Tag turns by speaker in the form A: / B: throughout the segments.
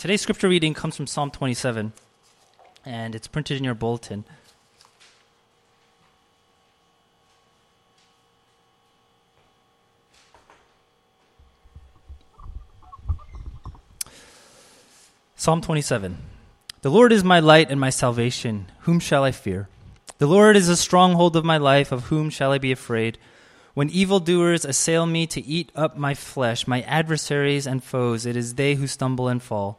A: Today's scripture reading comes from Psalm 27, and it's printed in your bulletin. Psalm 27 The Lord is my light and my salvation. Whom shall I fear? The Lord is a stronghold of my life. Of whom shall I be afraid? When evildoers assail me to eat up my flesh, my adversaries and foes, it is they who stumble and fall.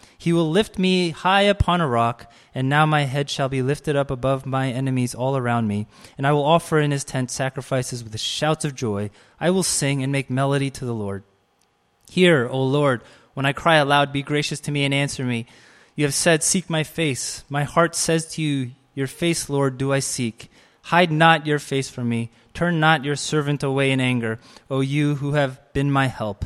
A: He will lift me high upon a rock, and now my head shall be lifted up above my enemies all around me. And I will offer in his tent sacrifices with shouts of joy. I will sing and make melody to the Lord. Hear, O Lord, when I cry aloud, be gracious to me and answer me. You have said, Seek my face. My heart says to you, Your face, Lord, do I seek. Hide not your face from me. Turn not your servant away in anger, O you who have been my help.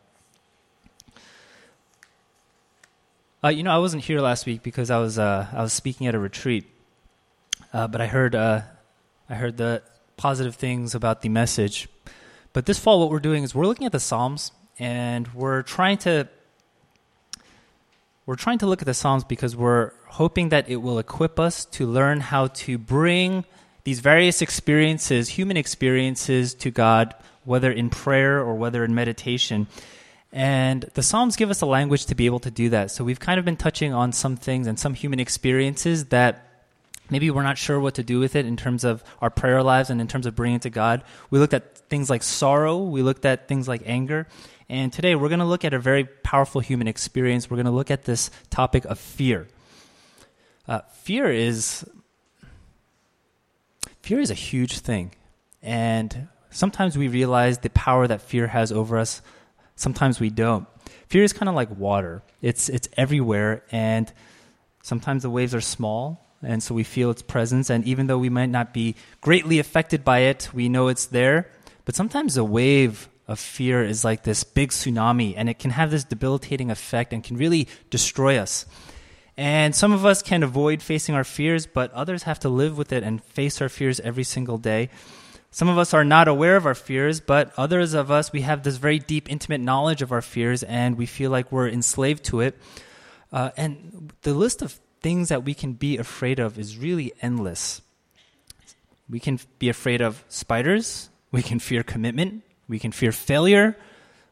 A: Uh, you know, I wasn't here last week because I was uh, I was speaking at a retreat, uh, but I heard uh, I heard the positive things about the message. But this fall, what we're doing is we're looking at the Psalms and we're trying to we're trying to look at the Psalms because we're hoping that it will equip us to learn how to bring these various experiences, human experiences, to God, whether in prayer or whether in meditation. And the Psalms give us a language to be able to do that. So we've kind of been touching on some things and some human experiences that maybe we're not sure what to do with it in terms of our prayer lives and in terms of bringing it to God. We looked at things like sorrow, we looked at things like anger. And today we're going to look at a very powerful human experience. We're going to look at this topic of fear. Uh, fear is fear is a huge thing, and sometimes we realize the power that fear has over us. Sometimes we don't. Fear is kind of like water. It's it's everywhere, and sometimes the waves are small, and so we feel its presence. And even though we might not be greatly affected by it, we know it's there. But sometimes a wave of fear is like this big tsunami, and it can have this debilitating effect and can really destroy us. And some of us can avoid facing our fears, but others have to live with it and face our fears every single day. Some of us are not aware of our fears, but others of us, we have this very deep, intimate knowledge of our fears, and we feel like we're enslaved to it. Uh, and the list of things that we can be afraid of is really endless. We can be afraid of spiders, we can fear commitment, we can fear failure.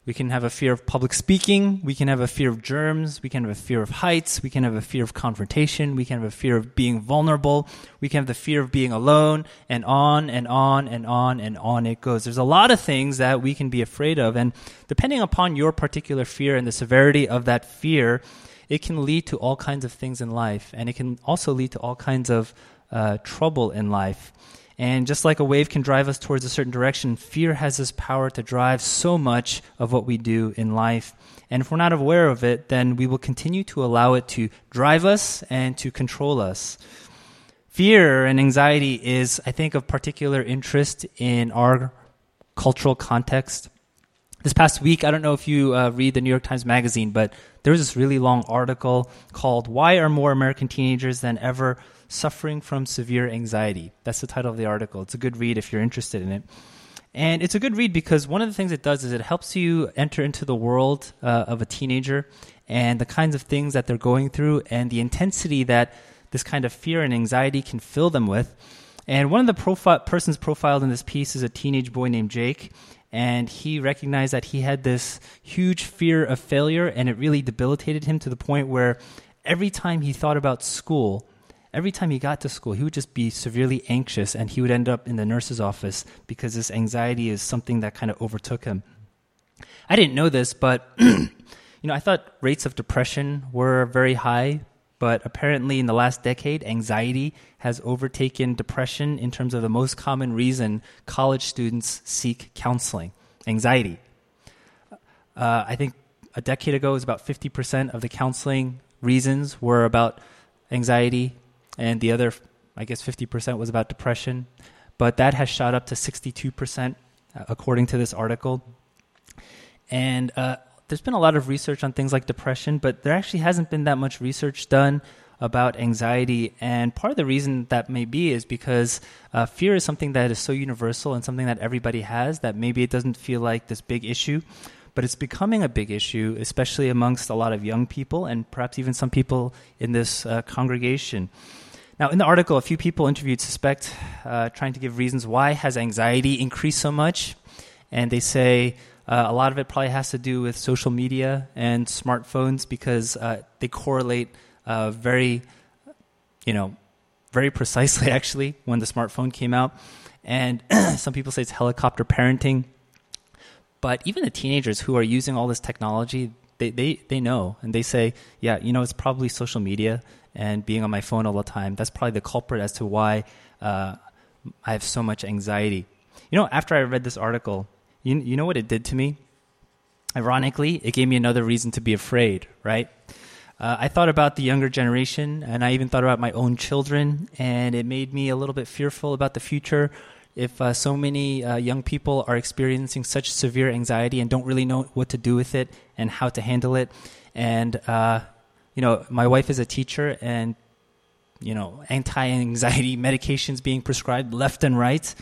A: We can have a fear of public speaking. We can have a fear of germs. We can have a fear of heights. We can have a fear of confrontation. We can have a fear of being vulnerable. We can have the fear of being alone, and on and on and on and on it goes. There's a lot of things that we can be afraid of. And depending upon your particular fear and the severity of that fear, it can lead to all kinds of things in life. And it can also lead to all kinds of uh, trouble in life. And just like a wave can drive us towards a certain direction, fear has this power to drive so much of what we do in life. And if we're not aware of it, then we will continue to allow it to drive us and to control us. Fear and anxiety is, I think, of particular interest in our cultural context. This past week, I don't know if you uh, read the New York Times Magazine, but there was this really long article called Why Are More American Teenagers Than Ever Suffering from Severe Anxiety. That's the title of the article. It's a good read if you're interested in it. And it's a good read because one of the things it does is it helps you enter into the world uh, of a teenager and the kinds of things that they're going through and the intensity that this kind of fear and anxiety can fill them with. And one of the profi- persons profiled in this piece is a teenage boy named Jake. And he recognized that he had this huge fear of failure, and it really debilitated him to the point where every time he thought about school, every time he got to school, he would just be severely anxious and he would end up in the nurse's office because this anxiety is something that kind of overtook him. I didn't know this, but you know, I thought rates of depression were very high, but apparently in the last decade, anxiety has overtaken depression in terms of the most common reason college students seek counseling. Anxiety. Uh, I think a decade ago, it was about 50% of the counseling reasons were about anxiety, and the other, I guess, 50% was about depression. But that has shot up to 62%, uh, according to this article. And uh, there's been a lot of research on things like depression, but there actually hasn't been that much research done about anxiety. And part of the reason that may be is because uh, fear is something that is so universal and something that everybody has that maybe it doesn't feel like this big issue. But it's becoming a big issue, especially amongst a lot of young people and perhaps even some people in this uh, congregation. Now, in the article, a few people interviewed suspect, uh, trying to give reasons why has anxiety increased so much, and they say uh, a lot of it probably has to do with social media and smartphones because uh, they correlate uh, very, you know, very precisely actually when the smartphone came out. And some people say it's helicopter parenting. But even the teenagers who are using all this technology, they, they, they know and they say, yeah, you know, it's probably social media and being on my phone all the time. That's probably the culprit as to why uh, I have so much anxiety. You know, after I read this article, you, you know what it did to me? Ironically, it gave me another reason to be afraid, right? Uh, I thought about the younger generation, and I even thought about my own children, and it made me a little bit fearful about the future. If uh, so many uh, young people are experiencing such severe anxiety and don't really know what to do with it and how to handle it, and uh, you know, my wife is a teacher, and you know, anti-anxiety medications being prescribed left and right.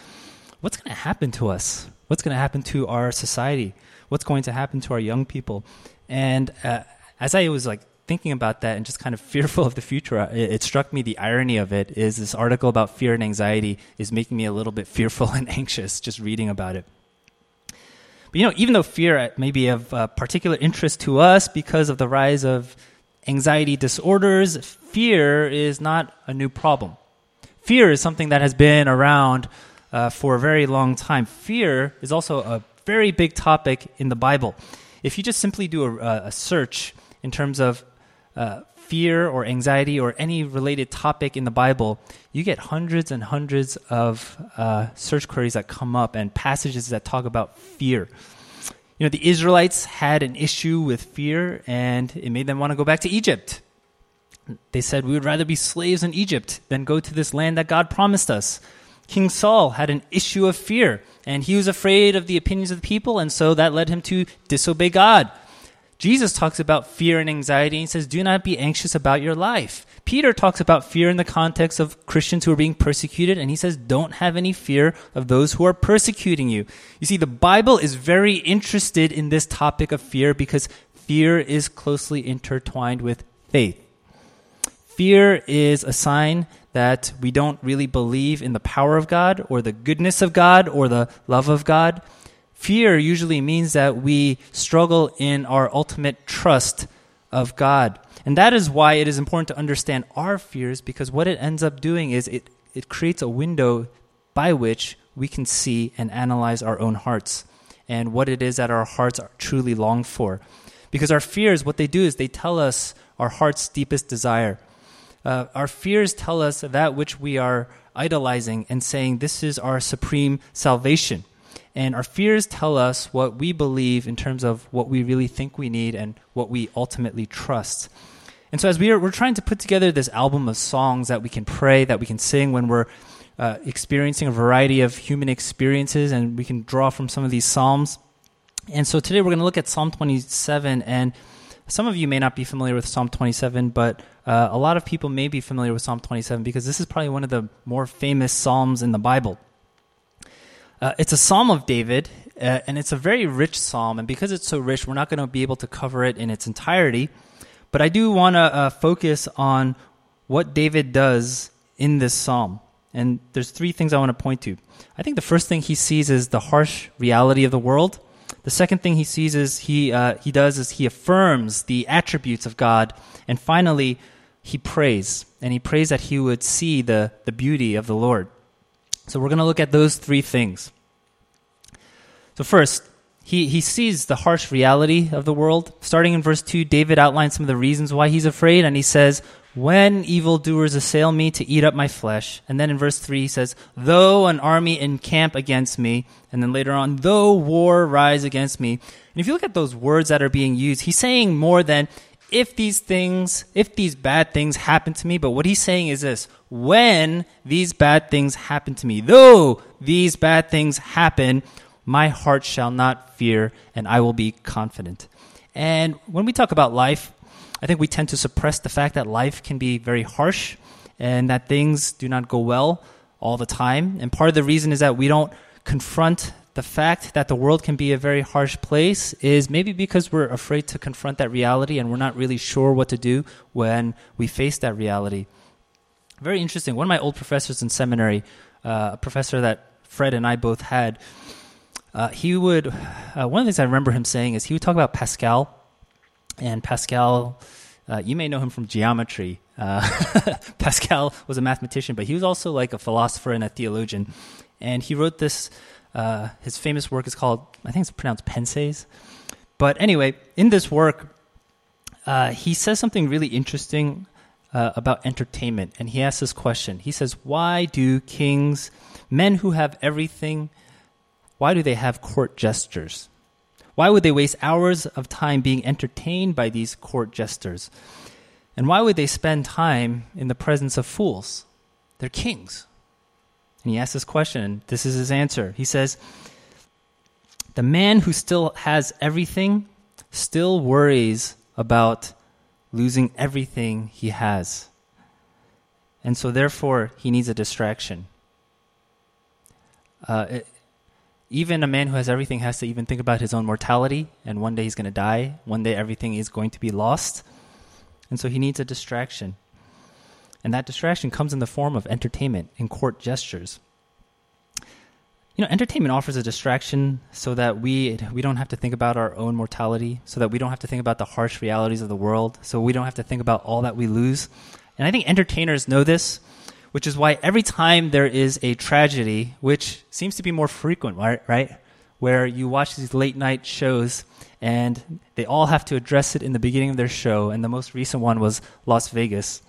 A: What's going to happen to us? What's going to happen to our society? What's going to happen to our young people? And uh, as I was like thinking about that and just kind of fearful of the future, it, it, struck me the irony of it is this article about fear and anxiety is making me a little bit fearful and anxious just reading about it. But you know, even though fear may be of uh, particular interest to us because of the rise of anxiety disorders, fear is not a new problem. Fear is something that has been around uh, for a very long time. Fear is also a very big topic in the Bible. If you just simply do a, a search in terms of uh, fear or anxiety or any related topic in the Bible, you get hundreds and hundreds of uh, search queries that come up and passages that talk about fear. You know, the Israelites had an issue with fear and it made them want to go back to Egypt. They said, We would rather be slaves in Egypt than go to this land that God promised us. King Saul had an issue of fear and he was afraid of the opinions of the people, and so that led him to disobey God. Jesus talks about fear and anxiety and says, Do not be anxious about your life. Peter talks about fear in the context of Christians who are being persecuted, and he says, Don't have any fear of those who are persecuting you. You see, the Bible is very interested in this topic of fear because fear is closely intertwined with faith. Fear is a sign that we don't really believe in the power of God or the goodness of God or the love of God. Fear usually means that we struggle in our ultimate trust of God. And that is why it is important to understand our fears because what it ends up doing is it, it creates a window by which we can see and analyze our own hearts and what it is that our hearts truly long for. Because our fears, what they do is they tell us our heart's deepest desire. Uh, our fears tell us that which we are idolizing and saying this is our supreme salvation. And our fears tell us what we believe in terms of what we really think we need and what we ultimately trust. And so, as we are, we're trying to put together this album of songs that we can pray, that we can sing when we're uh, experiencing a variety of human experiences, and we can draw from some of these psalms. And so, today we're going to look at Psalm 27. And some of you may not be familiar with Psalm 27, but uh, a lot of people may be familiar with Psalm 27 because this is probably one of the more famous psalms in the Bible. Uh, it's a psalm of David, uh, and it's a very rich psalm. And because it's so rich, we're not going to be able to cover it in its entirety. But I do want to uh, focus on what David does in this psalm. And there's three things I want to point to. I think the first thing he sees is the harsh reality of the world. The second thing he sees is he uh, he does is he affirms the attributes of God, and finally, he prays, and he prays that he would see the, the beauty of the Lord. So we're going to look at those three things. So, first, he, he sees the harsh reality of the world. Starting in verse 2, David outlines some of the reasons why he's afraid, and he says, When evildoers assail me to eat up my flesh. And then in verse 3, he says, Though an army encamp against me. And then later on, Though war rise against me. And if you look at those words that are being used, he's saying more than if these things, if these bad things happen to me, but what he's saying is this when these bad things happen to me, though these bad things happen, my heart shall not fear, and I will be confident. And when we talk about life, I think we tend to suppress the fact that life can be very harsh and that things do not go well all the time. And part of the reason is that we don't confront the fact that the world can be a very harsh place is maybe because we're afraid to confront that reality and we're not really sure what to do when we face that reality. Very interesting. One of my old professors in seminary, uh, a professor that Fred and I both had, uh, he would, uh, one of the things I remember him saying is he would talk about Pascal. And Pascal, uh, you may know him from geometry. Uh, Pascal was a mathematician, but he was also like a philosopher and a theologian. And he wrote this, uh, his famous work is called, I think it's pronounced Pensees. But anyway, in this work, uh, he says something really interesting about entertainment. And he asks this question He says, Why do kings, men who have everything, why do they have court jesters? Why would they waste hours of time being entertained by these court jesters? And why would they spend time in the presence of fools? They're kings. And he asks this question, and this is his answer. He says, The man who still has everything still worries about losing everything he has. And so, therefore, he needs a distraction. Uh, it, even a man who has everything has to even think about his own mortality, and one day he's going to die. One day everything is going to be lost. And so he needs a distraction. And that distraction comes in the form of entertainment and court gestures. You know, entertainment offers a distraction so that we we don't have to think about our own mortality, so that we don't have to think about the harsh realities of the world, so we don't have to think about all that we lose. And I think entertainers know this which is why every time there is a tragedy, which seems to be more frequent, right? right? Where you watch these late night shows and they all have to address it in the beginning of their show, and the most recent one was Las Vegas.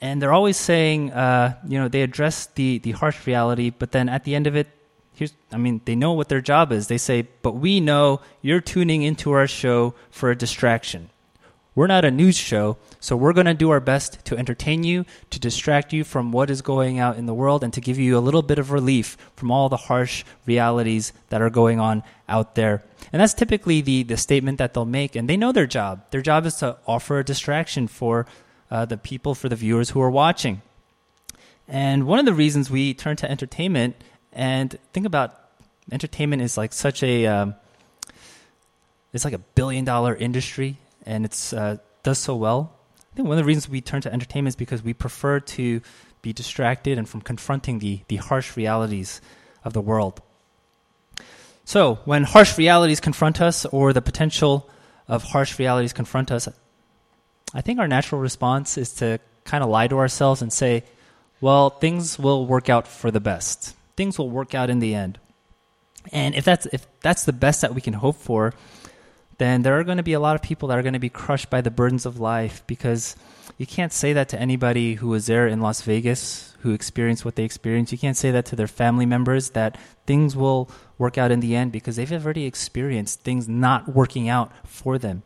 A: And they're always saying, uh, you know, they address the, the harsh reality, but then at the end of it, here's, I mean, they know what their job is. They say, but we know you're tuning into our show for a distraction. We're not a news show, so we're going to do our best to entertain you, to distract you from what is going out in the world, and to give you a little bit of relief from all the harsh realities that are going on out there. And that's typically the, the statement that they'll make, and they know their job. Their job is to offer a distraction for uh, the people, for the viewers who are watching. And one of the reasons we turn to entertainment and think about entertainment is like such a um, it's like a billion dollar industry and it's uh, does so well. I think one of the reasons we turn to entertainment is because we prefer to be distracted and from confronting the, the harsh realities of the world. So, when harsh realities confront us or the potential of harsh realities confront us, I think our natural response is to kind of lie to ourselves and say, well, things will work out for the best. Things will work out in the end. And if that's if that's the best that we can hope for, then there are going to be a lot of people that are going to be crushed by the burdens of life because you can't say that to anybody who was there in Las Vegas who experienced what they experienced. You can't say that to their family members that things will work out in the end because they've already experienced things not working out for them.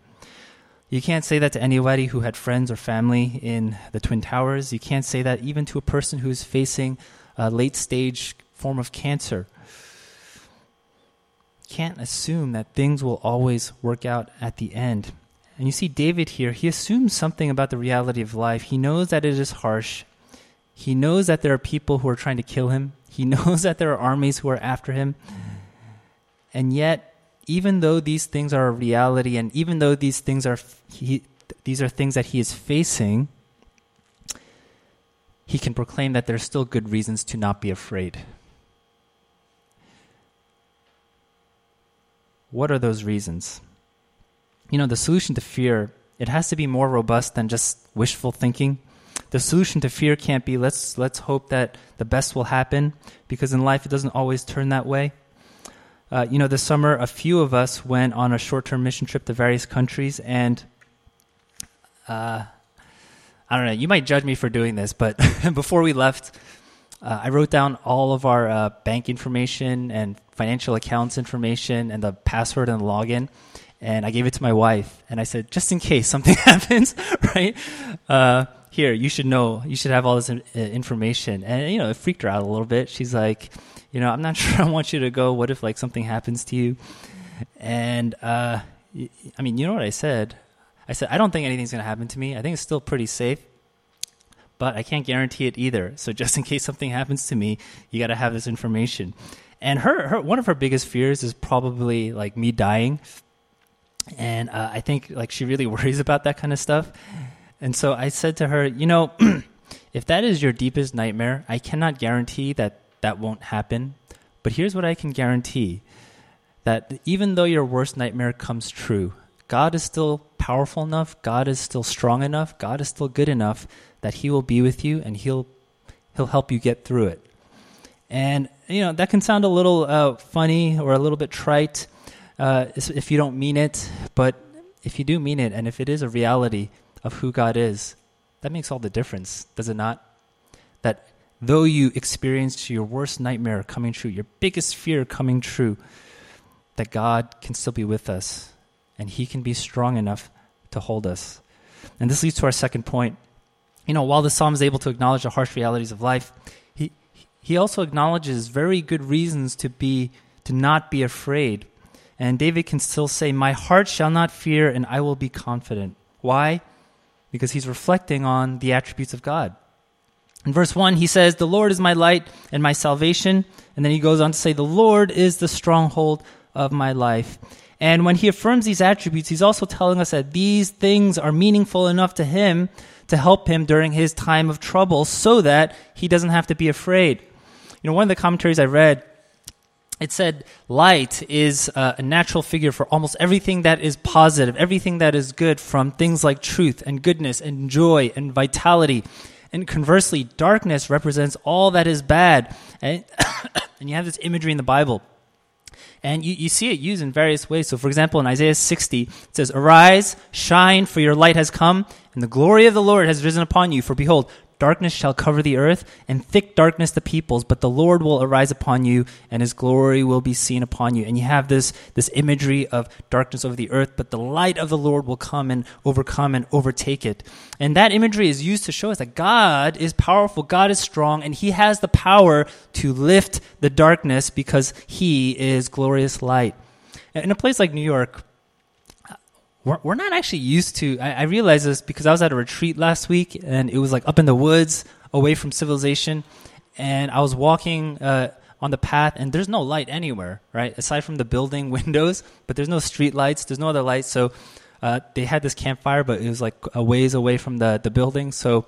A: You can't say that to anybody who had friends or family in the Twin Towers. You can't say that even to a person who's facing a late stage form of cancer can't assume that things will always work out at the end. And you see David here, he assumes something about the reality of life. He knows that it is harsh. He knows that there are people who are trying to kill him. He knows that there are armies who are after him. And yet, even though these things are a reality and even though these things are he, these are things that he is facing, he can proclaim that there's still good reasons to not be afraid. What are those reasons? You know, the solution to fear, it has to be more robust than just wishful thinking. the solution to fear can't be let's let's hope that the best will happen because in life it doesn't always turn that way. Uh, you know, this summer a few of us went on a short-term mission trip to various countries, and uh, I don't know. You might judge me for doing this, but before we left, uh, I wrote down all of our uh, bank information and financial accounts information and the password and login and I gave it to my wife, and I said, just in case something happens, right? Uh, here, you should know, you should have all this uh, information. And, you know, it freaked her out a little bit. She's like, you know, I'm not sure I want you to go. What if, like, something happens to you? And, uh, I mean, you know what I said? I said, I don't think anything's going to happen to me. I think it's still pretty safe, but I can't guarantee it either. So just in case something happens to me, you got to have this information. And her, her, one of her biggest fears is probably like me dying and uh, I think like she really worries about that kind of stuff. And so I said to her, you know, if that is your deepest nightmare, I cannot guarantee that that won't happen. But here's what I can guarantee that even though your worst nightmare comes true, God is still powerful enough, God is still strong enough, God is still good enough that he will be with you and he'll he'll help you get through it. And you know, that can sound a little uh, funny or a little bit trite, uh, if you don't mean it, but if you do mean it, and if it is a reality of who God is, that makes all the difference, does it not? That though you experience your worst nightmare coming true, your biggest fear coming true, that God can still be with us and He can be strong enough to hold us. And this leads to our second point. You know, while the psalm is able to acknowledge the harsh realities of life, he, he also acknowledges very good reasons to be to not be afraid and David can still say, My heart shall not fear, and I will be confident. Why? Because he's reflecting on the attributes of God. In verse 1, he says, The Lord is my light and my salvation. And then he goes on to say, The Lord is the stronghold of my life. And when he affirms these attributes, he's also telling us that these things are meaningful enough to him to help him during his time of trouble so that he doesn't have to be afraid. You know, one of the commentaries I read it said light is uh, a natural figure for almost everything that is positive, everything that is good, from things like truth and goodness and joy and vitality. And conversely, darkness represents all that is bad. And, and you have this imagery in the Bible. And you, you see it used in various ways. So, for example, in Isaiah 60, it says, Arise, shine, for your light has come, and the glory of the Lord has risen upon you. For behold, Darkness shall cover the earth, and thick darkness the peoples, but the Lord will arise upon you, and his glory will be seen upon you. And you have this, this imagery of darkness over the earth, but the light of the Lord will come and overcome and overtake it. And that imagery is used to show us that God is powerful, God is strong, and he has the power to lift the darkness because he is glorious light. In a place like New York, we're, we're not actually used to. I, I realized this because I was at a retreat last week and it was like up in the woods, away from civilization, and I was walking uh, on the path and there's no light anywhere, right? Aside from the building windows, but there's no street lights. There's no other lights. So uh, they had this campfire, but it was like a ways away from the the building. So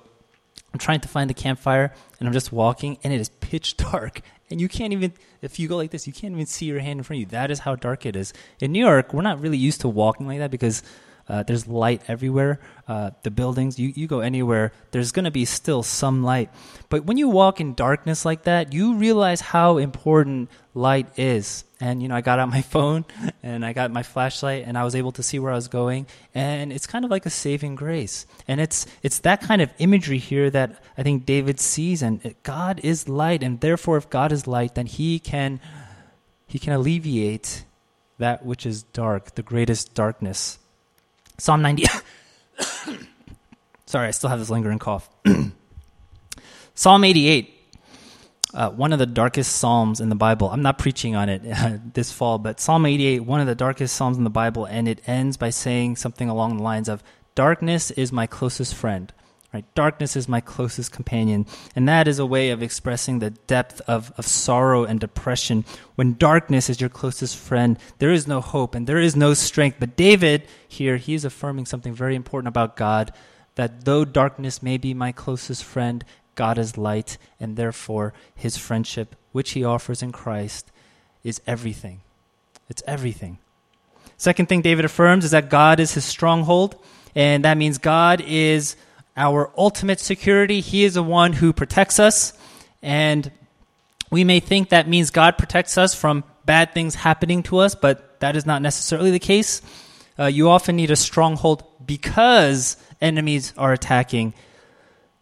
A: I'm trying to find the campfire and I'm just walking and it is pitch dark and you can't even if you go like this you can't even see your hand in front of you. That is how dark it is. In new york we're not really used to walking like that because uh, there's light everywhere. Uh, the buildings you, you go anywhere there's going to be still some light. But when you walk in darkness like that you realize how important light is. And you know i got out my phone and i got my flashlight and i was able to see where i was going. And it's kind of like a saving grace. And it's it's that kind of imagery here that i think david sees. And god is light. And therefore if god is light then he can he can alleviate that which is dark the greatest darkness psalm 90 sorry i still have this lingering cough psalm 88 uh, one of the darkest psalms in the Bible. I'm not preaching on it uh, this fall, but Psalm 88, one of the darkest psalms in the Bible, and it ends by saying something along the lines of, "Darkness is my closest friend." Right? Darkness is my closest companion, and that is a way of expressing the depth of, of sorrow and depression. When darkness is your closest friend, there is no hope and there is no strength. But David here, he is affirming something very important about God that though darkness may be my closest friend, God is light, and therefore his friendship, which he offers in Christ, is everything. It's everything. Second thing David affirms is that God is his stronghold, and that means God is our ultimate security. He is the one who protects us. And we may think that means God protects us from bad things happening to us, but that is not necessarily the case. Uh, you often need a stronghold because enemies are attacking.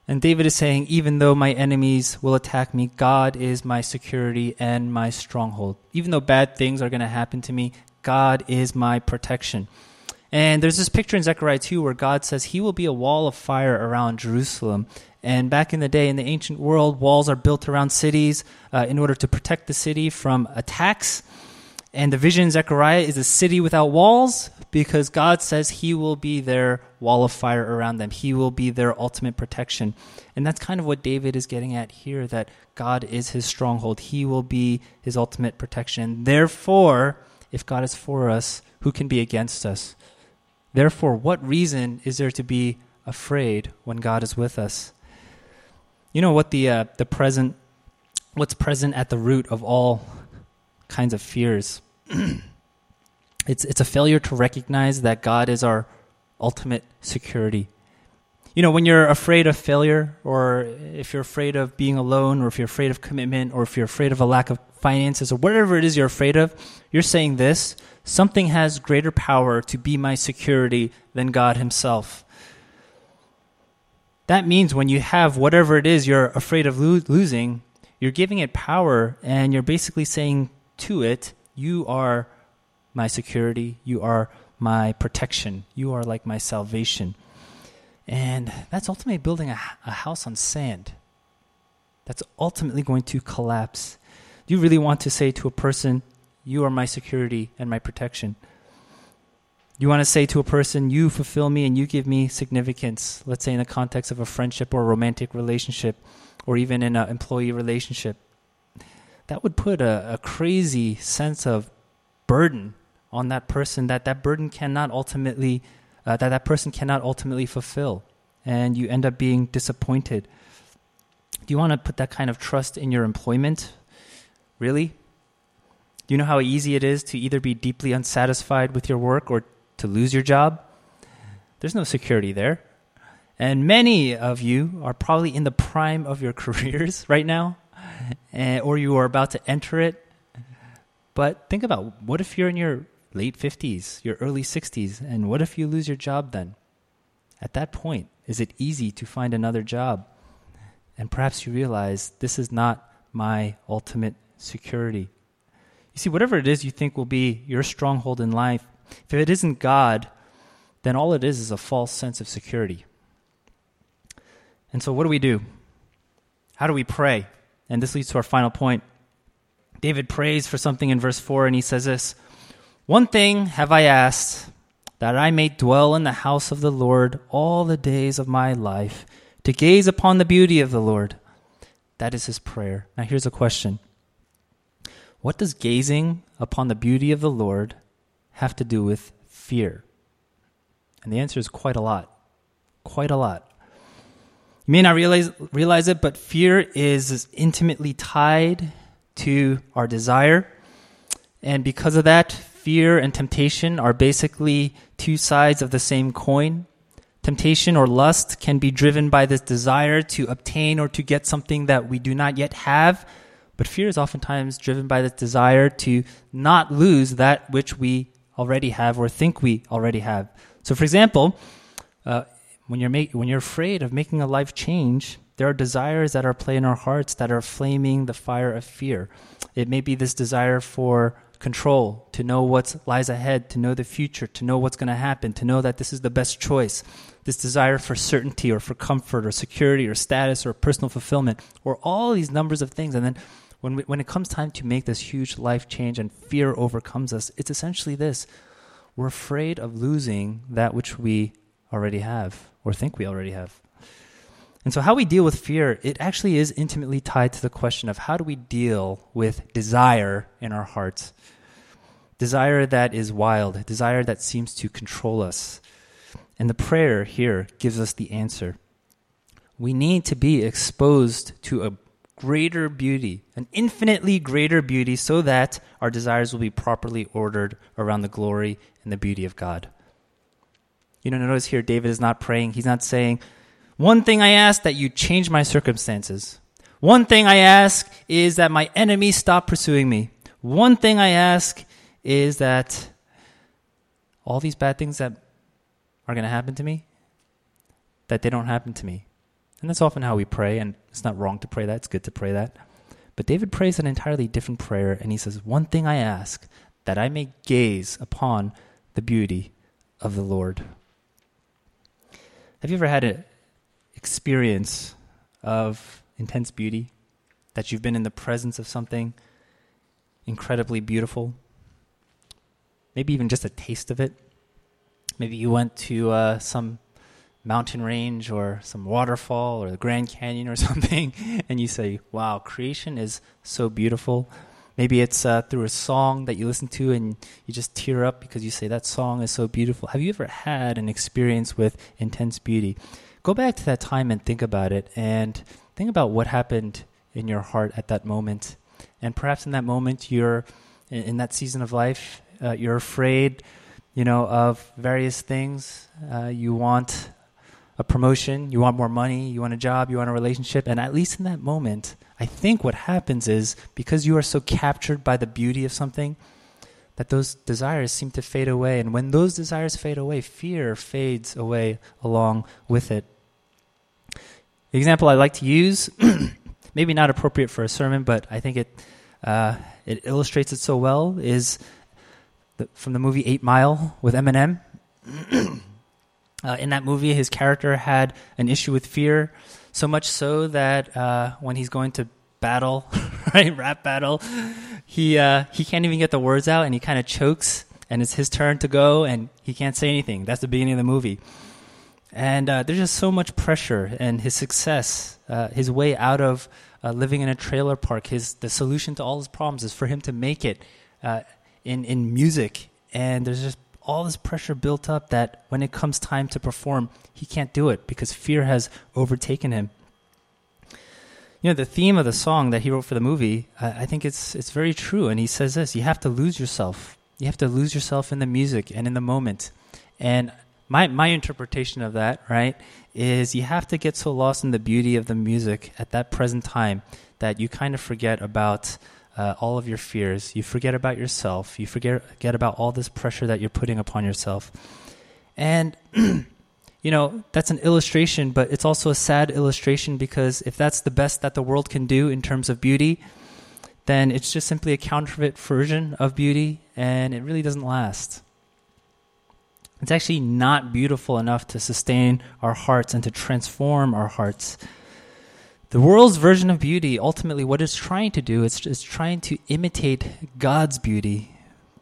A: And David is saying, even though my enemies will attack me, God is my security and my stronghold. Even though bad things are going to happen to me, God is my protection. And there's this picture in Zechariah 2 where God says he will be a wall of fire around Jerusalem. And back in the day, in the ancient world, walls are built around cities uh, in order to protect the city from attacks. And the vision in Zechariah is a city without walls because God says He will be their wall of fire around them. He will be their ultimate protection. And that's kind of what David is getting at here that God is his stronghold. He will be his ultimate protection. Therefore, if God is for us, who can be against us? Therefore, what reason is there to be afraid when God is with us? You know what the uh, the present what's present at the root of all kinds of fears. it's it's a failure to recognize that God is our ultimate security. You know, when you're afraid of failure or if you're afraid of being alone or if you're afraid of commitment or if you're afraid of a lack of finances or whatever it is you're afraid of, you're saying this, something has greater power to be my security than God himself. That means when you have whatever it is you're afraid of lo- losing, you're giving it power and you're basically saying to it, You are my security, you are my protection, you are like my salvation. And that's ultimately building a, a house on sand. That's ultimately going to collapse. Do you really want to say to a person, You are my security and my protection? You want to say to a person, You fulfill me and you give me significance, let's say in the context of a friendship or a romantic relationship, or even in an employee relationship. That would put a, a crazy sense of burden on that person that that burden cannot ultimately, uh, that that person cannot ultimately fulfill. And you end up being disappointed. Do you want to put that kind of trust in your employment Really? Do you know how easy it is to either be deeply unsatisfied with your work or to lose your job? There's no security there. And many of you are probably in the prime of your careers right now, eh, or you are about to enter it. But think about what if you're in your late 50s, your early 60s, and what if you lose your job then? At that point, is it easy to find another job? And perhaps you realize this is not my ultimate security. You see, whatever it is you think will be your stronghold in life, if it isn't God, then all it is is a false sense of security. And so, what do we do? How do we pray? And this leads to our final point. David prays for something in verse 4, and he says this One thing have I asked, that I may dwell in the house of the Lord all the days of my life, to gaze upon the beauty of the Lord. That is his prayer. Now, here's a question what does gazing upon the beauty of the Lord have to do with fear? And the answer is quite a lot. Quite a lot. You may not realize, realize it, but fear is intimately tied to our desire. And because of that, fear and temptation are basically two sides of the same coin. Temptation or lust can be driven by this desire to obtain or to get something that we do not yet have but fear is oftentimes driven by the desire to not lose that which we already have or think we already have. So, for example, uh, when you're make, when you're afraid of making a life change, there are desires that are playing in our hearts that are flaming the fire of fear. It may be this desire for control, to know what lies ahead, to know the future, to know what's going to happen, to know that this is the best choice. This desire for certainty or for comfort or security or status or personal fulfillment or all these numbers of things. And then when, we, when it comes time to make this huge life change and fear overcomes us, it's essentially this we're afraid of losing that which we already have or think we already have. And so, how we deal with fear, it actually is intimately tied to the question of how do we deal with desire in our hearts? Desire that is wild, desire that seems to control us. And the prayer here gives us the answer. We need to be exposed to a greater beauty, an infinitely greater beauty, so that our desires will be properly ordered around the glory and the beauty of God. You know, notice here, David is not praying. He's not saying, One thing I ask that you change my circumstances. One thing I ask is that my enemies stop pursuing me. One thing I ask is that all these bad things that are going to happen to me, that they don't happen to me. And that's often how we pray, and it's not wrong to pray that. It's good to pray that. But David prays an entirely different prayer, and he says, One thing I ask, that I may gaze upon the beauty of the Lord. Have you ever had an experience of intense beauty? That you've been in the presence of something incredibly beautiful? Maybe even just a taste of it? Maybe you went to uh, some mountain range or some waterfall or the Grand Canyon or something, and you say, Wow, creation is so beautiful. Maybe it's uh, through a song that you listen to and you just tear up because you say that song is so beautiful. Have you ever had an experience with intense beauty? Go back to that time and think about it and think about what happened in your heart at that moment. And perhaps in that moment, you're in that season of life, uh, you're afraid, you know, of various things. Uh, you want a promotion, you want more money, you want a job, you want a relationship, and at least in that moment, I think what happens is because you are so captured by the beauty of something, that those desires seem to fade away. And when those desires fade away, fear fades away along with it. The example I like to use, maybe not appropriate for a sermon, but I think it uh, it illustrates it so well, is the, from the movie Eight Mile with Eminem. uh, in that movie, his character had an issue with fear so much so that uh, when he's going to battle, right, rap battle, he uh, he can't even get the words out, and he kind of chokes, and it's his turn to go, and he can't say anything. That's the beginning of the movie, and uh, there's just so much pressure, and his success, uh, his way out of uh, living in a trailer park, his the solution to all his problems is for him to make it in in music, and there's just all this pressure built up that when it comes time to perform, he can't do it because fear has overtaken him. You know, the theme of the song that he wrote for the movie, I think it's it's very true. And he says this: you have to lose yourself. You have to lose yourself in the music and in the moment. And my my interpretation of that, right, is you have to get so lost in the beauty of the music at that present time that you kind of forget about uh, all of your fears. You forget about yourself. You forget, forget about all this pressure that you're putting upon yourself. And, you know, that's an illustration, but it's also a sad illustration because if that's the best that the world can do in terms of beauty, then it's just simply a counterfeit version of beauty and it really doesn't last. It's actually not beautiful enough to sustain our hearts and to transform our hearts. The world's version of beauty, ultimately, what it's trying to do is, is trying to imitate God's beauty,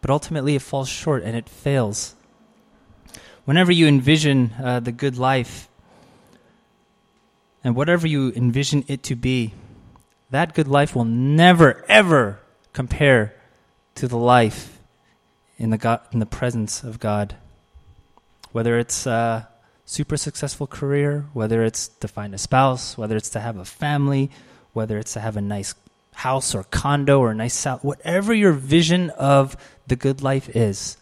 A: but ultimately it falls short and it fails. Whenever you envision uh, the good life, and whatever you envision it to be, that good life will never, ever compare to the life in the, God, in the presence of God. Whether it's uh, super successful career, whether it's to find a spouse, whether it's to have a family, whether it's to have a nice house or condo or a nice house, whatever your vision of the good life is,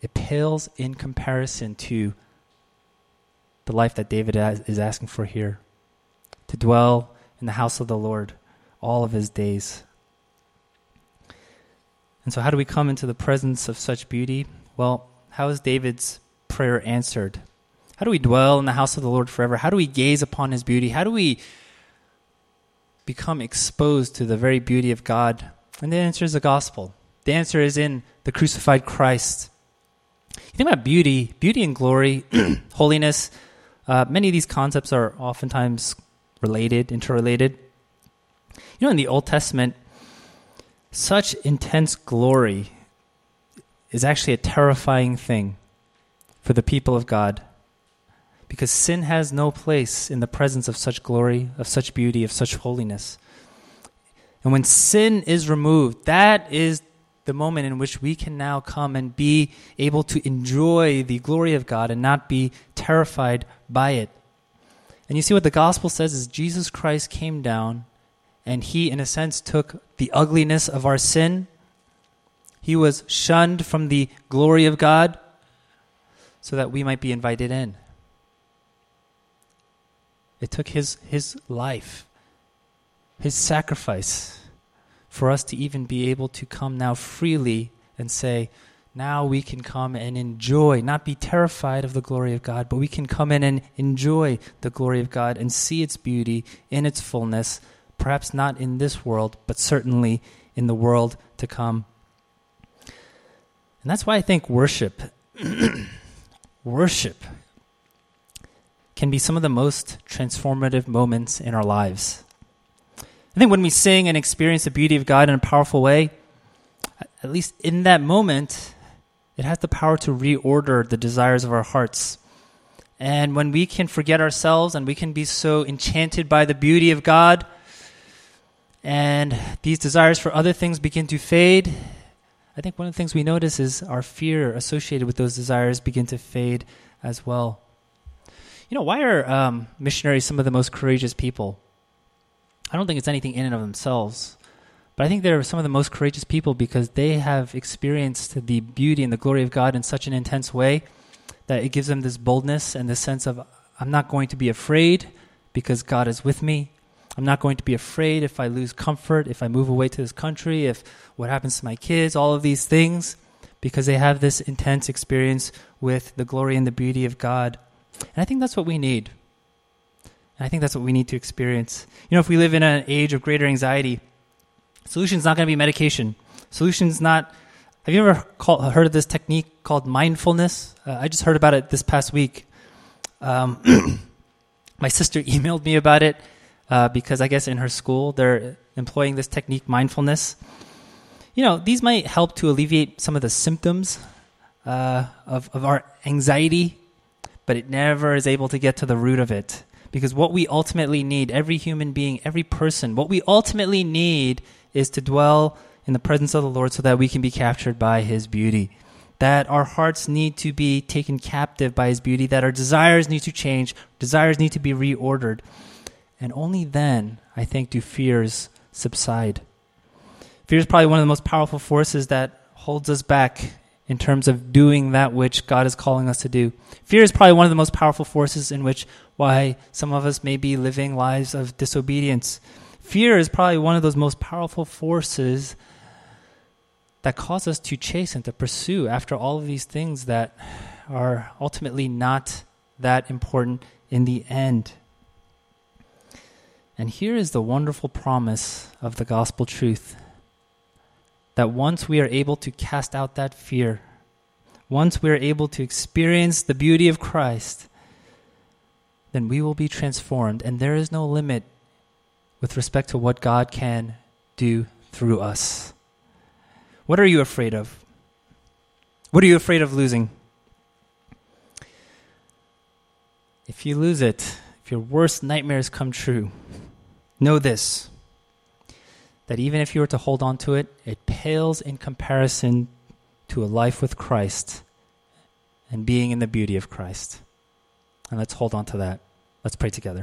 A: it pales in comparison to the life that David is asking for here to dwell in the house of the Lord all of his days. And so, how do we come into the presence of such beauty? Well, how is David's prayer answered? How do we dwell in the house of the Lord forever? How do we gaze upon his beauty? How do we become exposed to the very beauty of God? And the answer is the gospel. The answer is in the crucified Christ. You think about beauty, beauty and glory, holiness. Uh, many of these concepts are oftentimes related, interrelated. You know, in the Old Testament, such intense glory is actually a terrifying thing for the people of God because sin has no place in the presence of such glory, of such beauty, of such holiness. And when sin is removed, that is the moment in which we can now come and be able to enjoy the glory of God and not be terrified by it. And you see what the gospel says is Jesus Christ came down and he, in a sense, took the ugliness of our sin. He was shunned from the glory of God so that we might be invited in. It took his, his life, his sacrifice, for us to even be able to come now freely and say, now we can come and enjoy, not be terrified of the glory of God, but we can come in and enjoy the glory of God and see its beauty in its fullness, perhaps not in this world, but certainly in the world to come. And that's why I think worship, worship, can be some of the most transformative moments in our lives. I think when we sing and experience the beauty of God in a powerful way, at least in that moment, it has the power to reorder the desires of our hearts. And when we can forget ourselves and we can be so enchanted by the beauty of God, and these desires for other things begin to fade, I think one of the things we notice is our fear associated with those desires begin to fade as well. You know, why are um, missionaries some of the most courageous people? I don't think it's anything in and of themselves. But I think they're some of the most courageous people because they have experienced the beauty and the glory of God in such an intense way that it gives them this boldness and this sense of, I'm not going to be afraid because God is with me. I'm not going to be afraid if I lose comfort, if I move away to this country, if what happens to my kids, all of these things, because they have this intense experience with the glory and the beauty of God. And I think that's what we need. And I think that's what we need to experience. You know, if we live in an age of greater anxiety, Solution is not going to be medication. Solution is not. Have you ever call, heard of this technique called mindfulness? Uh, I just heard about it this past week. Um, my sister emailed me about it uh, because I guess in her school they're employing this technique, mindfulness. You know, these might help to alleviate some of the symptoms uh, of, of our anxiety, but it never is able to get to the root of it. Because what we ultimately need, every human being, every person, what we ultimately need is to dwell in the presence of the Lord so that we can be captured by His beauty. That our hearts need to be taken captive by His beauty, that our desires need to change, desires need to be reordered. And only then, I think, do fears subside. Fear is probably one of the most powerful forces that holds us back in terms of doing that which God is calling us to do. Fear is probably one of the most powerful forces in which why some of us may be living lives of disobedience Fear is probably one of those most powerful forces that cause us to chase and to pursue after all of these things that are ultimately not that important in the end. And here is the wonderful promise of the gospel truth that once we are able to cast out that fear, once we are able to experience the beauty of Christ, then we will be transformed, and there is no limit with respect to what God can do through us. What are you afraid of? What are you afraid of losing? If you lose it, if your worst nightmares come true, know this that even if you were to hold on to it, it pales in comparison to a life with Christ and being in the beauty of Christ. And let's hold on to that. Let's pray together.